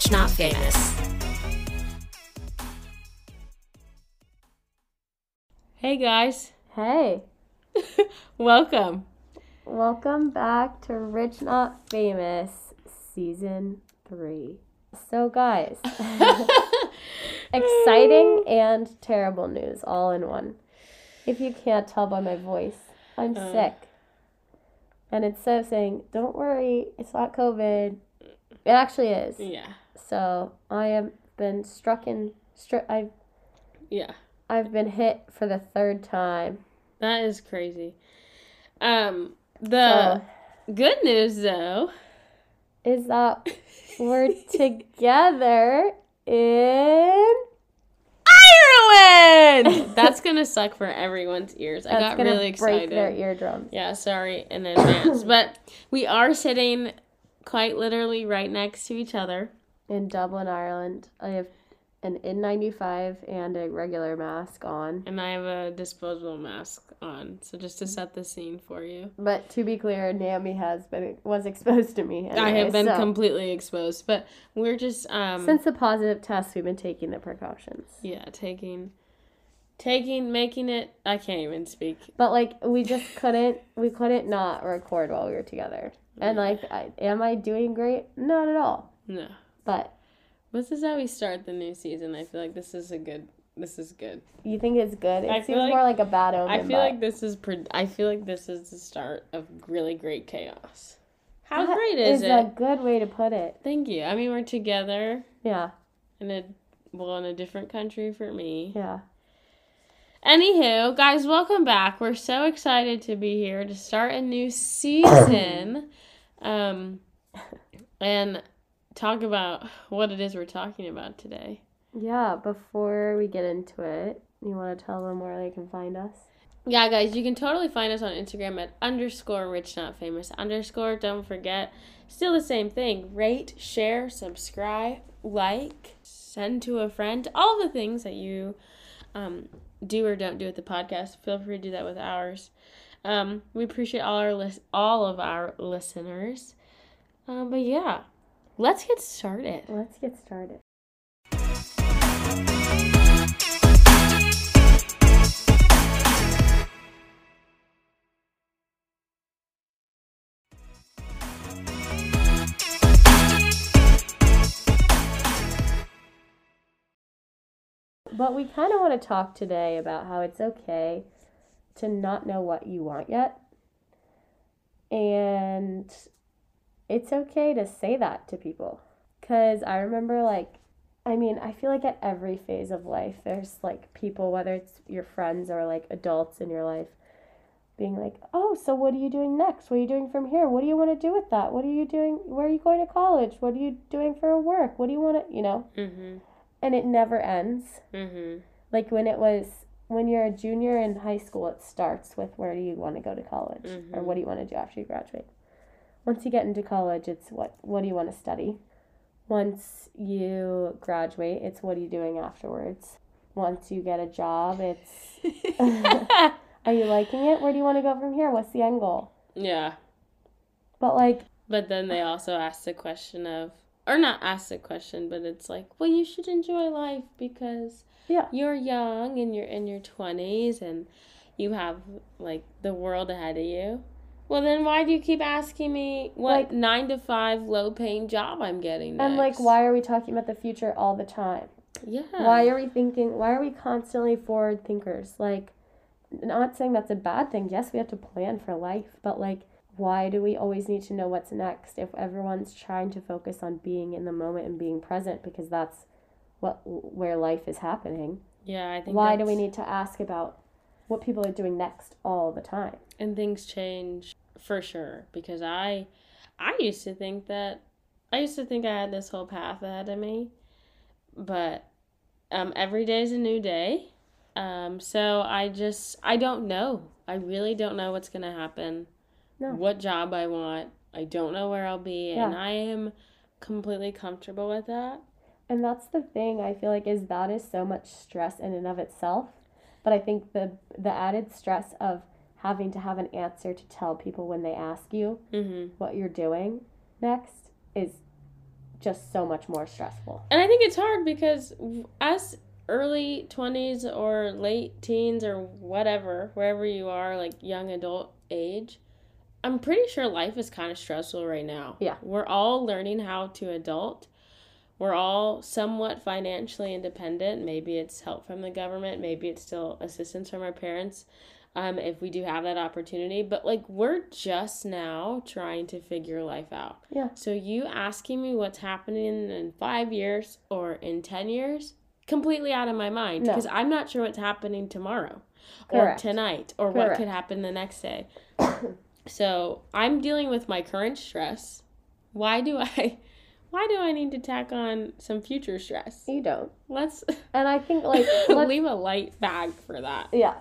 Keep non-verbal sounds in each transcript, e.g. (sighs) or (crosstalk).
Rich Not Famous. Hey guys, Hey, (laughs) welcome. welcome back to Rich Not Famous Season 3. So, guys, (laughs) exciting and terrible news all in one. If you can't tell by my voice, I'm Uh. sick. And instead of saying, don't worry, it's not COVID, it actually is. Yeah, So, I have been struck in, stri- I've, yeah, I've been hit for the third time. that is crazy. Um, the So, good news though, is that (laughs) we're together in Ireland. (laughs) That's gonna suck for everyone's ears. I got gonna really break excited. their eardrums. Yeah, sorry in advance, (coughs) but we are sitting quite literally right next to each other. In Dublin, Ireland, I have an N95 and a regular mask on. And I have a disposable mask on, so just to set the scene for you. But to be clear, Naomi has been was exposed to me. I have been so completely exposed, but we're just um since the positive test, we've been taking the precautions. yeah, taking taking making it I can't even speak. But like, we just couldn't we couldn't not record while we were together. And like, I, am I doing great? Not at all. No. But This is how we start the new season. I feel like this is a good this is good. you think it's good? It I seems like- more like a bad omen. I feel but like this is pre- I feel like this is the start of really great chaos. How that great is, is it? a good way to put it. Thank you. I mean, we're together Yeah, in a well in a different country for me. yeah. Anywho, guys, welcome back. We're so excited to be here to start a new season, (coughs) um, and talk about what it is we're talking about today. Yeah, before we get into it, you want to tell them where they can find us? Yeah, guys, you can totally find us on Instagram at underscore rich not famous underscore. Don't forget, still the same thing. Rate, share, subscribe, like, send to a friend. All the things that you um, do or don't do with the podcast. Feel free to do that with ours. Um, we appreciate all our list, all of our listeners. Um, but yeah, let's get started. Let's get started. But we kind of want to talk today about how it's okay to not know what you want yet. And it's okay to say that to people. Because I remember, like, I mean, I feel like at every phase of life, there's like people, whether it's your friends or like adults in your life, being like, oh, so what are you doing next? What are you doing from here? What do you want to do with that? What are you doing? Where are you going to college? What are you doing for work? What do you want to, you know? Mm-hmm. And it never ends. Mm-hmm. Like when it was, when you're a junior in high school, it starts with where do you want to go to college or Mhm. what do you want to do after you graduate. Once you get into college, it's what what do you want to study. Once you graduate, it's what are you doing afterwards. Once you get a job, it's (laughs) are you liking it? Where do you want to go from here? What's the end goal? yeah. But like, But then they also ask the question of, or not ask the question, but it's like, well, you should enjoy life because Yeah. you're young and you're in your 20s and you have like the world ahead of you. Well, then why do you keep asking me what Like- nine to five low paying job I'm getting? Next? and like, why are we talking about the future all the time? Yeah. Why are we thinking? Why are we constantly forward thinkers? Like, not saying that's a bad thing. Yes, we have to plan for life, but like, why do we always need to know what's next if everyone's trying to focus on being in the moment and being present because that's what where life is happening? Yeah, I think. Why do we need to ask about what people are doing next all the time? and things change for sure because i i used to think that i used to think i had this whole path ahead of me but um every day is a new day. Um so i just i don't know. I really don't know what's gonna happen. No. what job i want. I don't know where i'll be and i am completely comfortable with that. And that's the thing I feel like is that is so much stress in and of itself. But I think the the added stress of having to have an answer to tell people when they ask you mm-hmm what you're doing next is just so much more stressful. And I think it's hard because us early 20s or late teens or whatever, wherever you are, like young adult age, I'm pretty sure life is kind of stressful right now. Yeah. We're all learning how to adult. We're all somewhat financially independent. Maybe it's help from the government, maybe it's still assistance from our parents. Um, if we do have that opportunity, but like we're just now trying to figure life out. Yeah. So you asking me what's happening in five years or in ten years, completely out of my mind No. because I'm not sure what's happening tomorrow Correct. or tonight or what could happen the next day. (coughs) so I'm dealing with my current stress. Why do I (laughs) why do I need to tack on some future stress? You don't. Let's And I think (laughs) like let's, leave a light bag for that. yeah.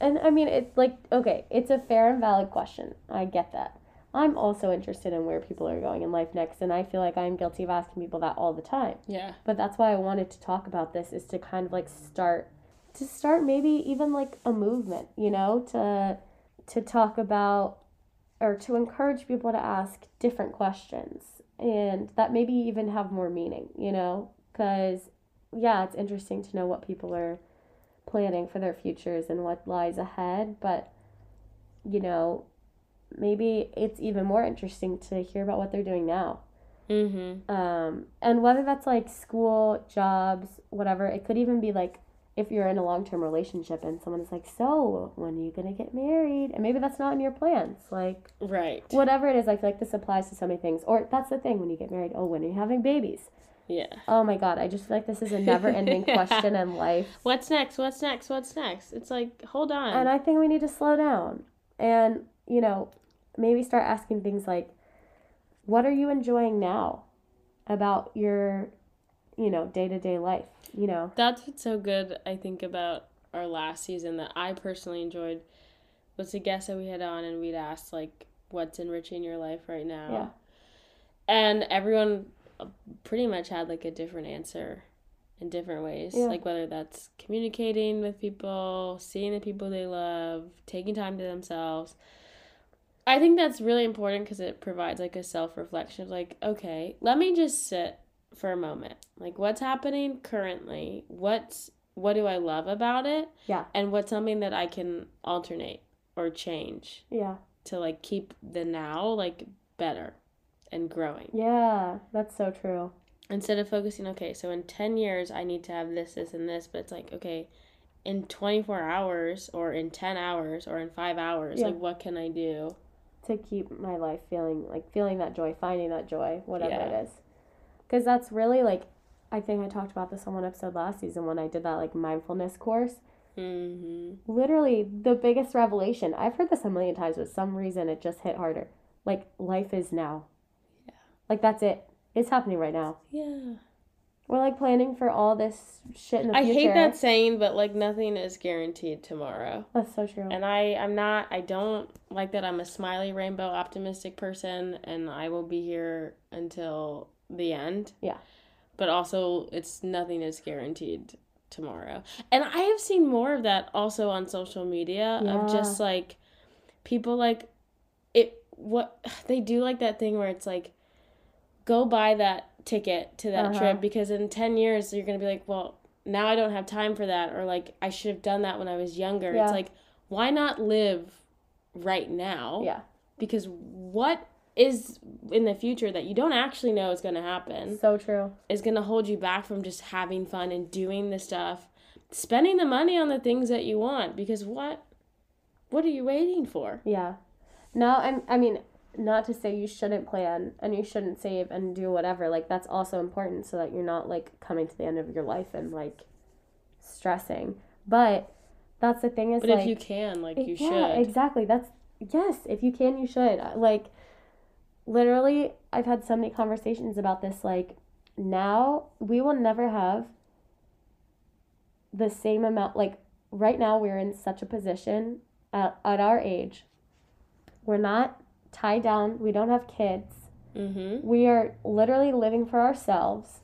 And I mean it's like okay, it's a fair and valid question. I get that. I'm also interested in where people are going in life next and I feel like I'm guilty of asking people that all the time. Yeah. But that's why I wanted to talk about this is to kind of like start to start maybe even like a movement, you know, to to talk about or to encourage people to ask different questions and that maybe even have more meaning, you know, cuz yeah, it's interesting to know what people are planning for their futures and what lies ahead, but you know, maybe it's even more interesting to hear about what they're doing now Mhm. um, and whether that's like school, jobs, whatever, it could even be like if you're in a long term relationship and someone is like, So, when are you gonna get married? And maybe that's not in your plans. Like, Right. whatever it is, I feel like this applies to so many things. Or that's the thing when you get married, oh, when are you having babies? Yeah. Oh my god, I just feel like this is a never ending (laughs) Yeah. question in life. What's next? What's next? What's next? It's like, hold on. And I think we need to slow down and, you know, maybe start asking things like, What are you enjoying now about your, you know, day to day life? You know? That's what's so good, I think, about our last season that I personally enjoyed was the guest that we had on and we'd asked like what's enriching your life right now. Yeah. And everyone pretty much had like a different answer in different ways. Yeah. Like whether that's communicating with people, seeing the people they love, taking time to themselves. I think that's really important because it provides like a self reflection of like, okay, let me just sit for a moment. Like what's happening currently? What's what do I love about it? Yeah. And what's something that I can alternate or change Yeah. to like keep the now like better and growing. Yeah, that's so true. Instead of focusing, okay, so in 10 years I need to have this, this, and this, but it's like, okay, in 24 hours or in 10 hours or in five hours, Yeah. like what can I do? To keep my life feeling like feeling that joy, finding that joy, whatever Yeah. it is. Because that's really like, I think I talked about this on one episode last season when I did that like mindfulness course. Mm-hmm. Literally, the biggest revelation. I've heard this a million times, but some reason it just hit harder. Like, life is now. Yeah. Like, that's it. It's happening right now. Yeah. We're like planning for all this shit in the I future. I hate that saying, but like nothing is guaranteed tomorrow. That's so true. And I, I'm not, I don't like that I'm a smiley, rainbow, optimistic person and I will be here until the end. Yeah. But also, it's nothing is guaranteed tomorrow. And I have seen more of that also on social media of just like people like it, what (sighs) they do like that thing where it's like, go buy that ticket to that Uh-huh. trip because in 10 years you're going to be like, well, now I don't have time for that or like I should have done that when I was younger. Yeah. It's like why not live right now? yeah. Because what is in the future that you don't actually know is going to happen So true. is going to hold you back from just having fun and doing the stuff, spending the money on the things that you want because what what are you waiting for? Yeah. No, and I mean, not to say you shouldn't plan and you shouldn't save and do whatever. Like that's also important so that you're not like coming to the end of your life and like stressing. But that's the thing is But like if you can, like you yeah, should. exactly. That's yes, if you can you should. Like literally I've had so many conversations about this like now we will never have the same amount like right now we're in such a position at, at our age we're not tied down we don't have kids Mhm. we are literally living for ourselves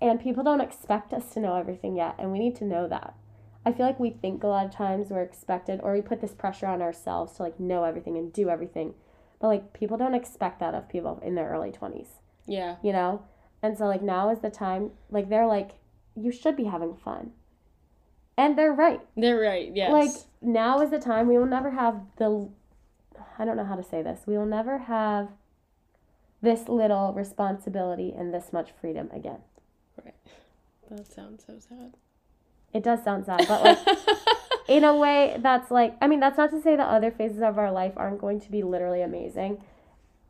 and people don't expect us to know everything yet and we need to know that i feel like we think a lot of times we're expected or we put this pressure on ourselves to like know everything and do everything but like people don't expect that of people in their early 20s Yeah. you know And so like now is the time like they're like you should be having fun. And they're right. They're right. Yes. Like now is the time we will never have the I don't know how to say this. We will never have this little responsibility and this much freedom again. right. That sounds so sad. It does sound sad, but like (laughs) in a way that's like I mean that's not to say that other phases of our life aren't going to be literally amazing.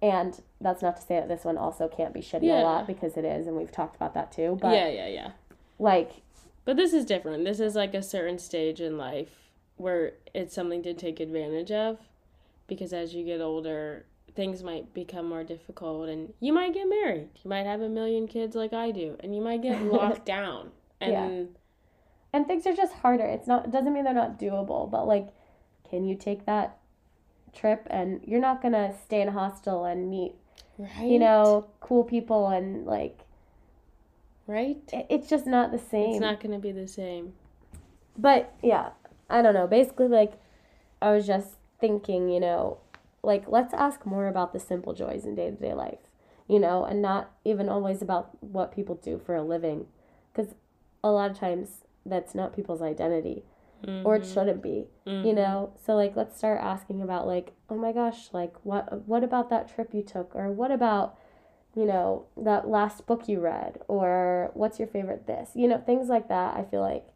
And that's not to say that this one also can't be shitty Yeah. a lot because it is and we've talked about that too. But yeah, yeah, yeah. like But this is different. This is like a certain stage in life where it's something to take advantage of because as you get older, things might become more difficult and you might get married. You might have a million kids like I do and you might get (laughs) locked down. And Yeah. and things are just harder. It's not it doesn't mean they're not doable, but like can you take that trip and you're not going to stay in a hostel and meet, right? you know, cool people and like right? it, it's just not the same. It's not going to be the same. But yeah, I don't know. Basically, like, I was just thinking, you know, like, let's ask more about the simple joys in day to day life, you know, and not even always about what people do for a living. Because a lot of times that's not people's identity, or it shouldn't be, Mm-hmm. you know? So, like, let's start asking about, like, oh my gosh, like, what, what about that trip you took? Or what about, you know, that last book you read? Or what's your favorite this? You know, things like that, I feel like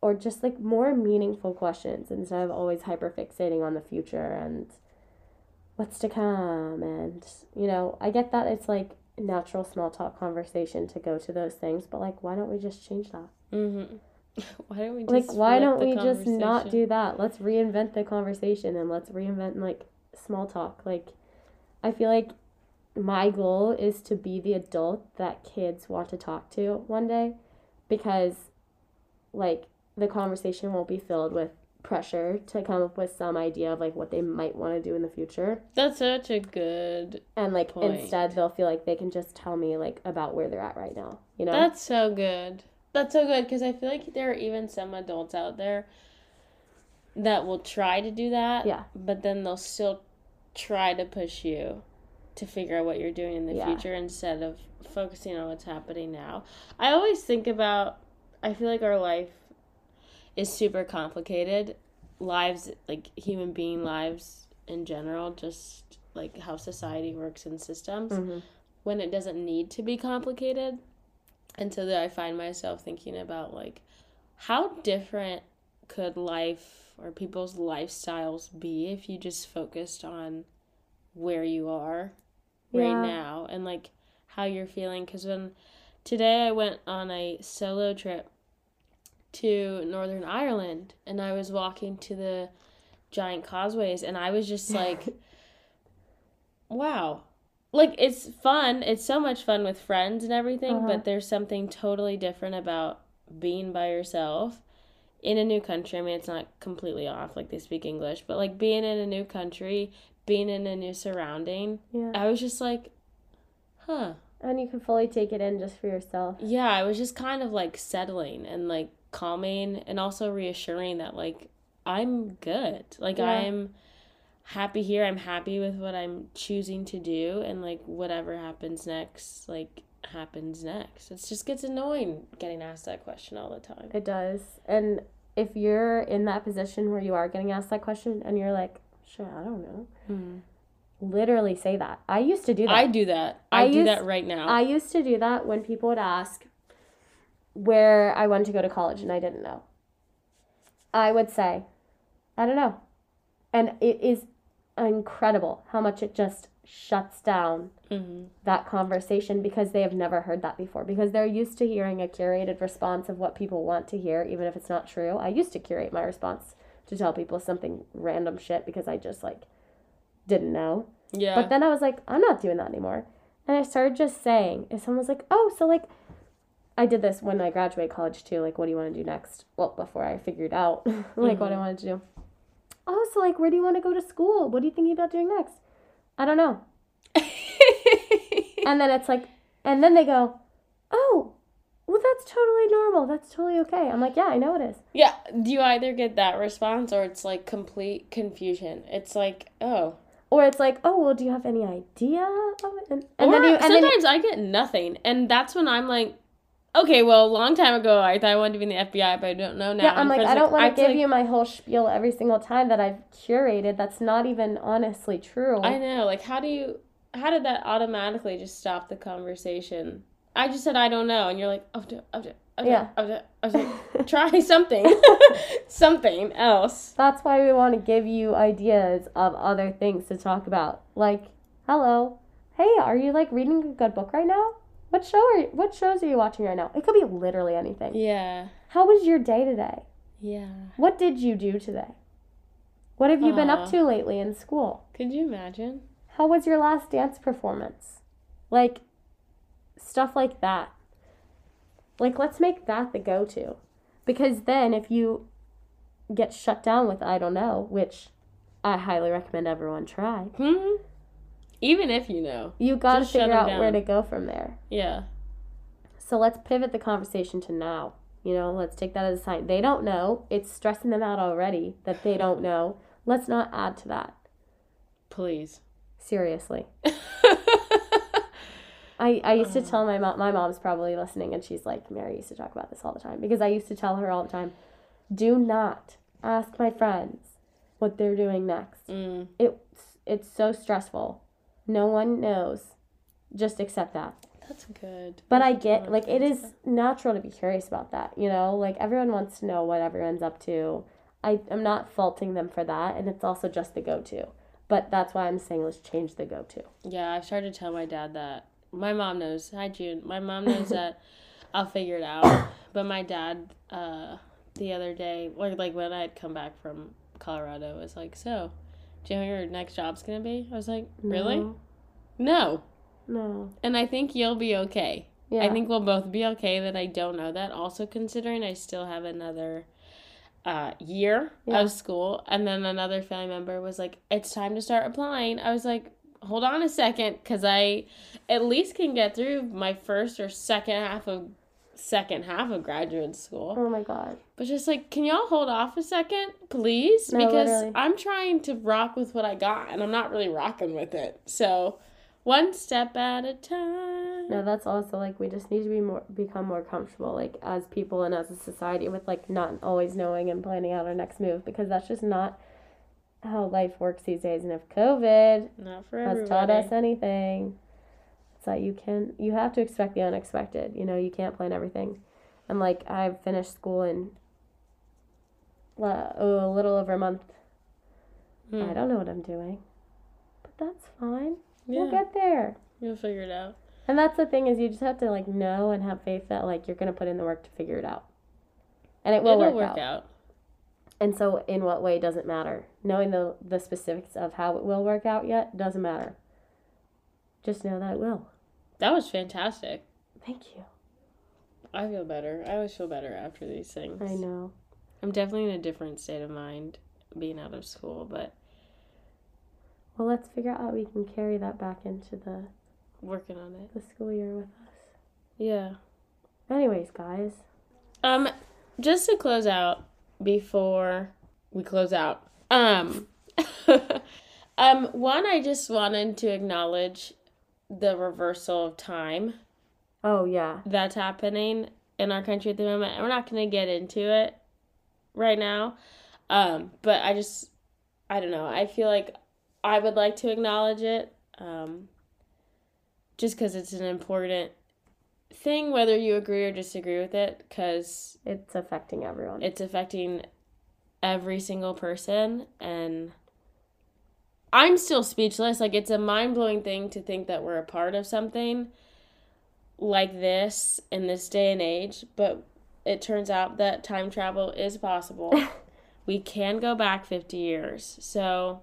or just like more meaningful questions instead of always hyper fixating on the future and what's to come and you know i get that it's like natural small talk conversation to go to those things but like why don't we just change that? Mm-hmm. (laughs) Why don't we just like why don't we just not do that? Let's reinvent the conversation and let's reinvent like small talk. Like i feel like my goal is to be the adult that kids want to talk to one day because like the conversation won't be filled with pressure to come up with some idea of like what they might want to do in the future That's such a good. and like Point. instead they'll feel like they can just tell me like about where they're at right now you know That's so good. That's so good because I feel like there are even some adults out there that will try to do that. Yeah. But then they'll still try to push you to figure out what you're doing in the Yeah. future instead of focusing on what's happening now. I always think about I feel like our life is super complicated. Lives like human being lives in general, just like how society works and systems Mhm. when it doesn't need to be complicated. And so that I find myself thinking about like how different could life or people's lifestyles be if you just focused on where you are right Yeah. now and like how you're feeling cuz when today I went on a solo trip to Northern Ireland and I was walking to the giant causeways and I was just (laughs) like wow. Like it's fun. It's so much fun with friends and everything Uh-huh. but there's something totally different about being by yourself in a new country. I mean it's not completely off like they speak english but like being in a new country being in a new surrounding yeah. I was just like huh. And you can fully take it in just for yourself. Yeah i was just kind of like settling and like calming and also reassuring that like i'm good like Yeah. i'm happy here i'm happy with what i'm choosing to do and like whatever happens next like happens next it just gets annoying getting asked that question all the time It does. And if you're in that position where you are getting asked that question and you're like, sure, I don't know, hmm. literally say that. I used to do that. i do that i, I do used- that right now I used to do that when people would ask where I wanted to go to college and I didn't know. I would say, I don't know. And it is incredible how much it just shuts down hmm that conversation because they have never heard that before. Because they're used to hearing a curated response of what people want to hear even if it's not true. I used to curate my response to tell people something random shit because i just like didn't know. Yeah. But then i was like i'm not doing that anymore. And i started just saying if someone was like oh so like i did this when i graduated college too. Like what do you want to do next? Well before i figured out (laughs) like what i mm-hmm. wanted to do. Oh so like where do you want to go to school? What are you thinking about doing next? I don't know. (laughs) And then it's like, and then they go, oh, well, that's totally normal. That's totally okay. I'm like, yeah, I know it is. yeah. Do you either get that response or it's like complete confusion. It's like oh. Or it's like, oh well, do you have any idea of it? And, and or then you and then sometimes I get nothing, and that's when I'm like, okay, well, a long time ago I thought I wanted to be in the FBI, but I don't know now. yeah, I'm like, I don't want to give like- you my whole spiel every single time that I've curated. That's not even honestly true. I know, like, how do you? How did that automatically just stop the conversation? I just said I don't know, and you're like, oh, do- oh, do- oh, Yeah. oh, I was like, (laughs) try something, (laughs) something else. That's why we want to give you ideas of other things to talk about. Like, hello, hey, are you like reading a good book right now? What show are you, what shows are you watching right now? It could be literally anything. Yeah, How was your day today? yeah. What did you do today? What have you been up to lately in school? Could you imagine? How was your last dance performance? Like stuff like that. Like let's make that the go-to. Because then if you get shut down with I don't know, which I highly recommend everyone try, Hmm. Even if you know, you got to figure out where to go from there. yeah. So let's pivot the conversation to now. You know, let's take that as a sign. They don't know. It's stressing them out already that they don't know. Let's not add to that. Please. Seriously. (laughs) I, I used to tell my mom, my mom's probably listening, and she's like, Mary used to talk about this all the time because I used to tell her all the time, do not ask my friends what they're doing next. mm. It's it's so stressful. No one knows. Just accept that. That's good. But I get like it is natural to be curious about that, you know? Like everyone wants to know what everyone's up to. I I'm not faulting them for that, and it's also just the go-to. But that's why I'm saying let's change the go-to. Yeah, I've started to tell my dad that. My mom knows. Hi, June. My mom knows that (laughs) I'll figure it out. But my dad, uh, the other day, or like when I had come back from Colorado, was like, "So, do you know who your next job's gonna be?" I was like, "Really? No. No." No. And I think you'll be okay. Yeah. I think we'll both be okay that I don't know that. Also, considering I still have another uh, year Yeah. of school, and then another family member was like, "It's time to start applying." I was like, "Hold on a second, because I at least can get through my first or second half of second half of graduate school." Oh my god. But just like, can y'all hold off a second, please? No, because literally. I'm trying to rock with what I got, and I'm not really rocking with it. So, one step at a time. No, that's also like we just need to be more become more comfortable like as people and as a society with like not always knowing and planning out our next move because that's just not how life works these days. And if COVID Not for has taught us anything, that you can you have to expect the unexpected. You know, you can't plan everything. And like I've finished school in oh, a little over a month. Hmm. I don't know what I'm doing. But that's fine. Yeah, We'll get there. you'll figure it out. And that's the thing is you just have to like know and have faith that like you're gonna put in the work to figure it out. And it will It'll work, work out. out. And so in what way doesn't matter. Knowing the the specifics of how it will work out yet doesn't matter. Just know that it will. That was fantastic. Thank you. I feel better. I always feel better after these things. I know. I'm definitely in a different state of mind being out of school, but Well let's figure out how we can carry that back into the, working on it. the school year with us. Yeah. Anyways, guys. Um, just to close out before we close out. Um, (laughs) um, one, I just wanted to acknowledge the reversal of time Oh yeah. that's happening in our country at the moment. And we're not going to get into it right now. Um, but I just, I don't know. I feel like I would like to acknowledge it. Um, just because it's an important thing, whether you agree or disagree with it, because It's affecting everyone. it's affecting every single person and i'm still speechless. Like it's a mind-blowing thing to think that we're a part of something like this in this day and age but it turns out that time travel is possible. (laughs) We can go back 50 years. So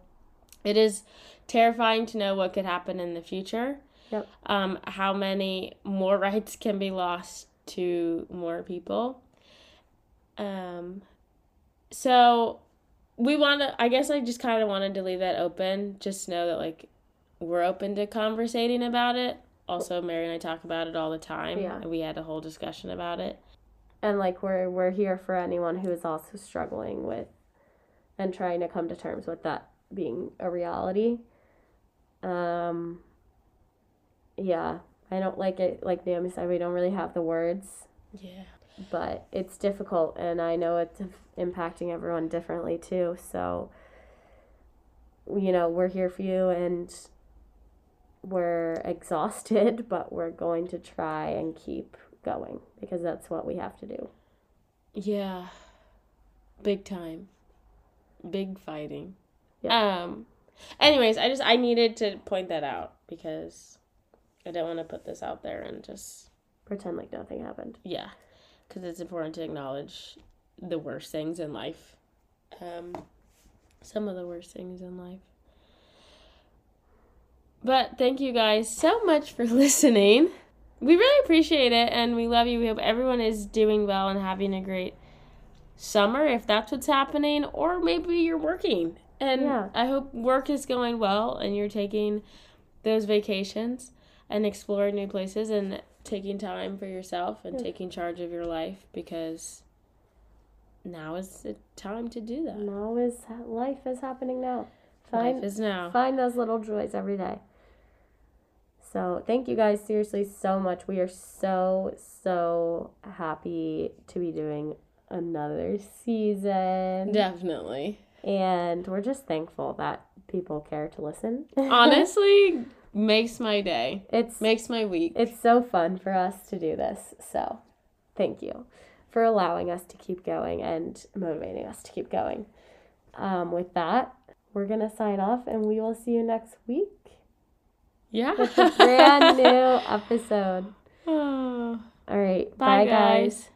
it is terrifying to know what could happen in the future. Yep. um, how many more (laughs) rights can be lost to more people. Um, so we want to, I guess I just kind of wanted to leave that open. Just know that, like, we're open to conversating about it. Also, Mary and I talk about it all the time. Yeah. And we had a whole discussion about it. and like we're we're here for anyone who is also struggling with and trying to come to terms with that being a reality Um, yeah, I don't like it. Like Naomi said, we don't really have the words, Yeah. But it's difficult, and I know it's impacting everyone differently too. So, you know, we're here for you, and we're exhausted, (laughs) but we're going to try and keep going because that's what we have to do. Yeah. Big time. Big fighting. Yeah. Um anyways, I just I needed to point that out because I don't want to put this out there and just Pretend like nothing happened. yeah, cuz it's important to acknowledge the worst things in life. Um some of the worst things in life. But thank you guys so much for (laughs) listening. We really appreciate it and we love you. We hope everyone is doing well and having a great summer if that's what's happening or maybe you're working. And Yeah. I hope work is going well and you're taking those vacations and exploring new places and taking time for yourself and taking charge of your life because now is the time to do that. Now is life is happening now. Life is now. find those little joys every day. So thank you guys seriously so much. We are so so happy to be doing another season. Definitely. And we're just thankful that people care to listen. (laughs) Honestly, makes my day. it's Makes my week. it's so fun for us to do this. So, thank you for allowing us to keep going and motivating us to keep going. Um, with that, we're going to sign off and we will see you next week Yeah. with a brand new (laughs) episode. Oh. (sighs) All right. Bye, bye guys. guys.